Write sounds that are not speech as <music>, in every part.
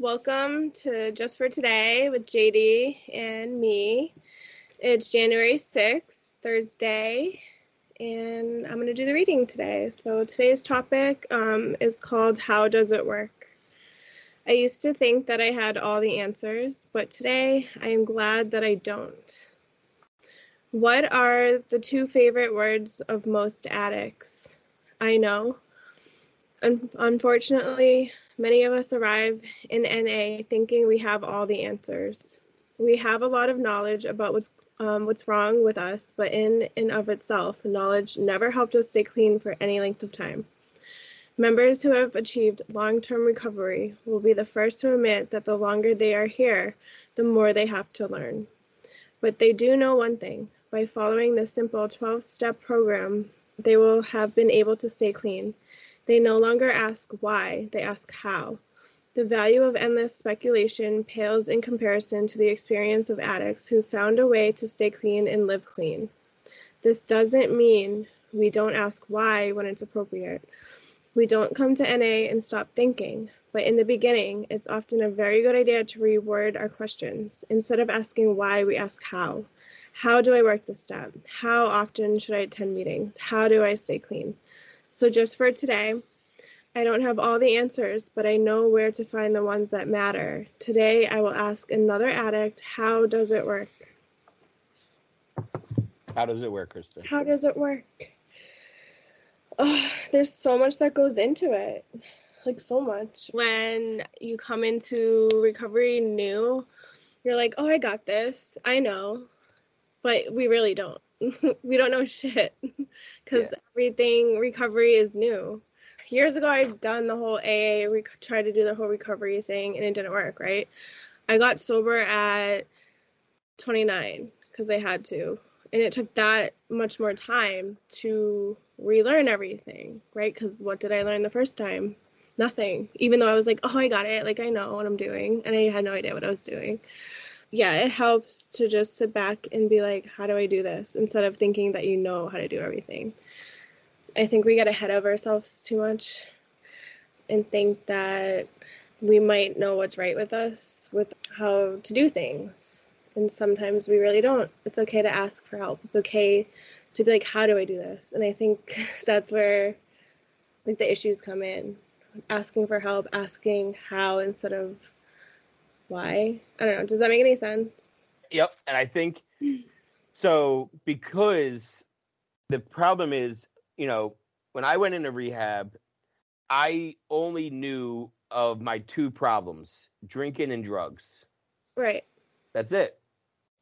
Welcome to Just for Today with JD and me. It's January 6th, Thursday, and I'm going to do the reading today. So today's topic um, is called How Does It Work? I used to think that I had all the answers, but today I am glad that I don't. What are the two favorite words of most addicts? I know. Un- unfortunately, Many of us arrive in NA thinking we have all the answers. We have a lot of knowledge about what's um, what's wrong with us, but in and of itself, knowledge never helped us stay clean for any length of time. Members who have achieved long term recovery will be the first to admit that the longer they are here, the more they have to learn. But they do know one thing by following this simple 12 step program, they will have been able to stay clean they no longer ask why, they ask how. The value of endless speculation pales in comparison to the experience of addicts who found a way to stay clean and live clean. This doesn't mean we don't ask why when it's appropriate. We don't come to NA and stop thinking, but in the beginning, it's often a very good idea to reword our questions. Instead of asking why, we ask how. How do I work this step? How often should I attend meetings? How do I stay clean? So just for today, I don't have all the answers, but I know where to find the ones that matter. Today, I will ask another addict, how does it work? How does it work, Christa? How does it work? Oh, there's so much that goes into it. Like, so much. When you come into recovery new, you're like, oh, I got this. I know. But we really don't. <laughs> we don't know shit <laughs> because yeah. everything recovery is new. Years ago, I'd done the whole AA, rec- tried to do the whole recovery thing, and it didn't work. Right? I got sober at 29 because I had to, and it took that much more time to relearn everything. Right? Because what did I learn the first time? Nothing. Even though I was like, oh, I got it. Like I know what I'm doing, and I had no idea what I was doing yeah, it helps to just sit back and be like, how do I do this? Instead of thinking that you know how to do everything. I think we get ahead of ourselves too much and think that we might know what's right with us, with how to do things. And sometimes we really don't. It's okay to ask for help. It's okay to be like, how do I do this? And I think <laughs> that's where like the issues come in. Asking for help, asking how instead of why. I don't know. Does that make any sense? Yep. And I think so because the problem is, you know, when I went into rehab, I only knew of my two problems drinking and drugs. Right. That's it.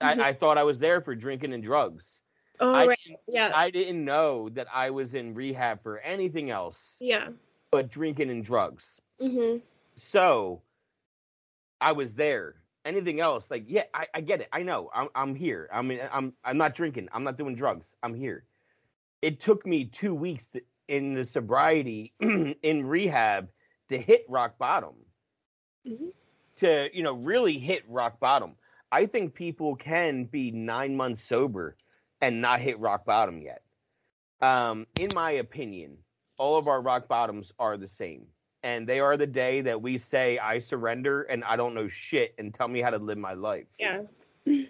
Mm-hmm. I, I, thought I was there for drinking and drugs. Oh, I right. Yeah. I didn't know that I was in rehab for anything else. Yeah. But drinking and drugs. Mm-hmm. So I was there. Anything else, like yeah, I, I get it. I know. I'm I'm here. I mean, I'm I'm not drinking. I'm not doing drugs. I'm here. It took me two weeks to, in the sobriety <clears throat> in rehab to hit rock bottom. Mm-hmm. To you know really hit rock bottom. I think people can be nine months sober and not hit rock bottom yet. Um, in my opinion, all of our rock bottoms are the same and they are the day that we say I surrender and I don't know shit and tell me how to live my life. Yeah.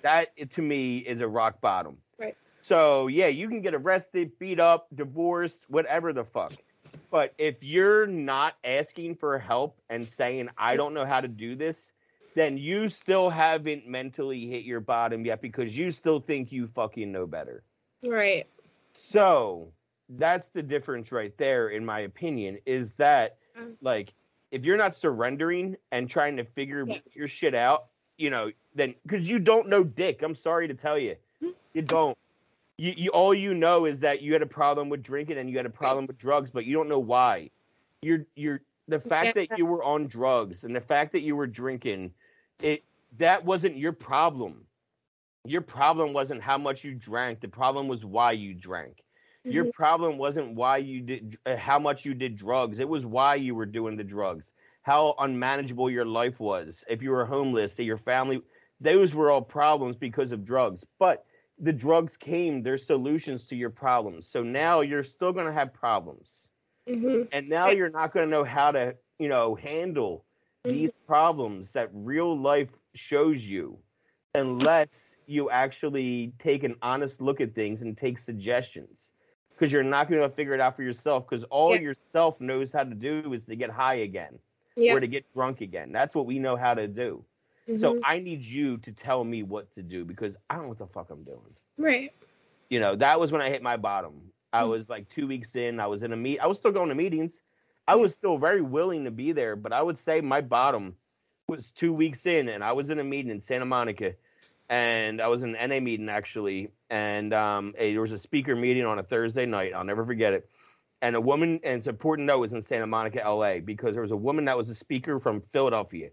that to me is a rock bottom. Right. So yeah, you can get arrested, beat up, divorced, whatever the fuck. But if you're not asking for help and saying I don't know how to do this, then you still haven't mentally hit your bottom yet because you still think you fucking know better. Right. So that's the difference right there, in my opinion, is that. Like, if you're not surrendering and trying to figure yes. your shit out, you know, then because you don't know dick. I'm sorry to tell you, mm-hmm. you don't. You, you all you know is that you had a problem with drinking and you had a problem with drugs, but you don't know why. You're you're the fact yeah. that you were on drugs and the fact that you were drinking, it that wasn't your problem. Your problem wasn't how much you drank. The problem was why you drank. Mm-hmm. Your problem wasn't why you did uh, how much you did drugs. It was why you were doing the drugs. How unmanageable your life was. If you were homeless, that your family those were all problems because of drugs. But the drugs came, they're solutions to your problems. So now you're still going to have problems. Mm-hmm. And now you're not going to know how to, you know, handle mm-hmm. these problems that real life shows you unless you actually take an honest look at things and take suggestions because you're not going to figure it out for yourself because all yeah. yourself knows how to do is to get high again yeah. or to get drunk again. That's what we know how to do. Mm-hmm. So I need you to tell me what to do because I don't know what the fuck I'm doing. Right. You know, that was when I hit my bottom. I mm-hmm. was like two weeks in. I was in a meet. I was still going to meetings. I was still very willing to be there, but I would say my bottom was two weeks in, and I was in a meeting in Santa Monica, and I was in an NA meeting actually, and um, a, there was a speaker meeting on a Thursday night. I'll never forget it. And a woman, and it's important to know, was in Santa Monica, LA, because there was a woman that was a speaker from Philadelphia.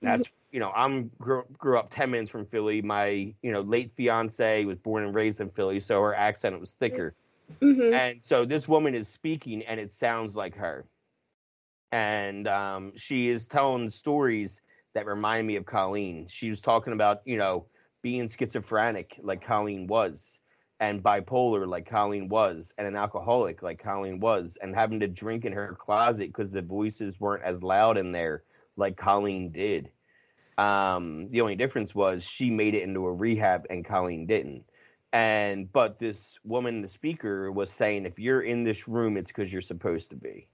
That's mm-hmm. you know I'm grew, grew up ten minutes from Philly. My you know late fiance was born and raised in Philly, so her accent was thicker. Mm-hmm. And so this woman is speaking, and it sounds like her. And um, she is telling stories that remind me of Colleen. She was talking about you know being schizophrenic like Colleen was, and bipolar like Colleen was, and an alcoholic like Colleen was, and having to drink in her closet because the voices weren't as loud in there like Colleen did. Um, the only difference was she made it into a rehab and Colleen didn't. And but this woman, the speaker, was saying, if you're in this room, it's because you're supposed to be.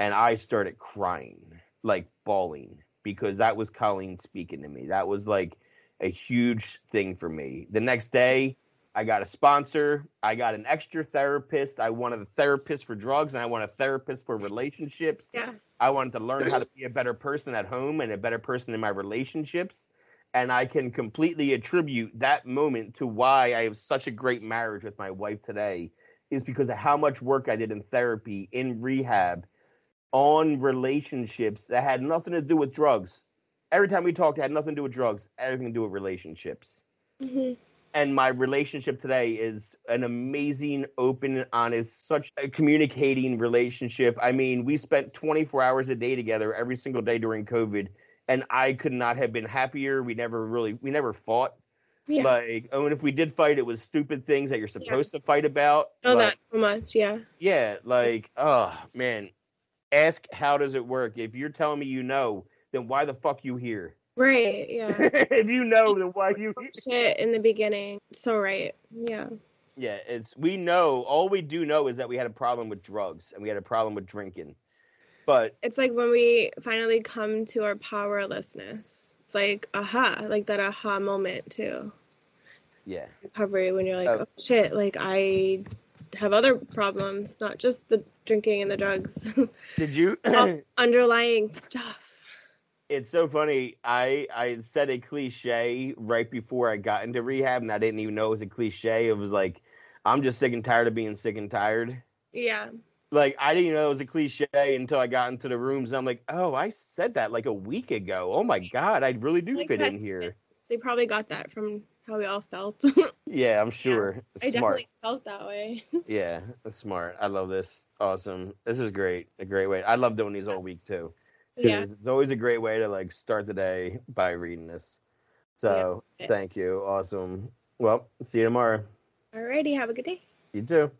And I started crying, like bawling, because that was Colleen speaking to me. That was like a huge thing for me. The next day, I got a sponsor. I got an extra therapist. I wanted a therapist for drugs, and I want a therapist for relationships. Yeah. I wanted to learn how to be a better person at home and a better person in my relationships. And I can completely attribute that moment to why I have such a great marriage with my wife today, is because of how much work I did in therapy, in rehab, on relationships that had nothing to do with drugs. Every time we talked, it had nothing to do with drugs, everything to do with relationships. Mm-hmm and my relationship today is an amazing, open, honest, such a communicating relationship. I mean, we spent 24 hours a day together every single day during COVID, and I could not have been happier. We never really, we never fought. Yeah. Like, oh, and if we did fight, it was stupid things that you're supposed yeah. to fight about. Oh, like, that so much, yeah. Yeah, like, oh man, ask how does it work. If you're telling me you know, then why the fuck you here? Right. <laughs> Yeah. if you know, then why you shit in the beginning? So right. Yeah. Yeah, it's we know all we do know is that we had a problem with drugs and we had a problem with drinking. But it's like when we finally come to our powerlessness. It's like aha, like that aha moment too. Yeah. Recovery when you're like, oh, oh shit, like I have other problems, not just the drinking and the drugs. <laughs> Did you <laughs> underlying stuff it's so funny. I I said a cliche right before I got into rehab, and I didn't even know it was a cliche. It was like, I'm just sick and tired of being sick and tired. Yeah. Like I didn't know it was a cliche until I got into the rooms, and I'm like, oh, I said that like a week ago. Oh my god, I really do like fit in here. They probably got that from how we all felt. <laughs> yeah, I'm sure. Yeah, I definitely felt that way. <laughs> yeah, that's smart. I love this. Awesome. This is great. A great way. I love doing these all week too. Yeah. It's always a great way to like start the day by reading this. So yeah. thank you. Awesome. Well, see you tomorrow. Alrighty, have a good day. You too.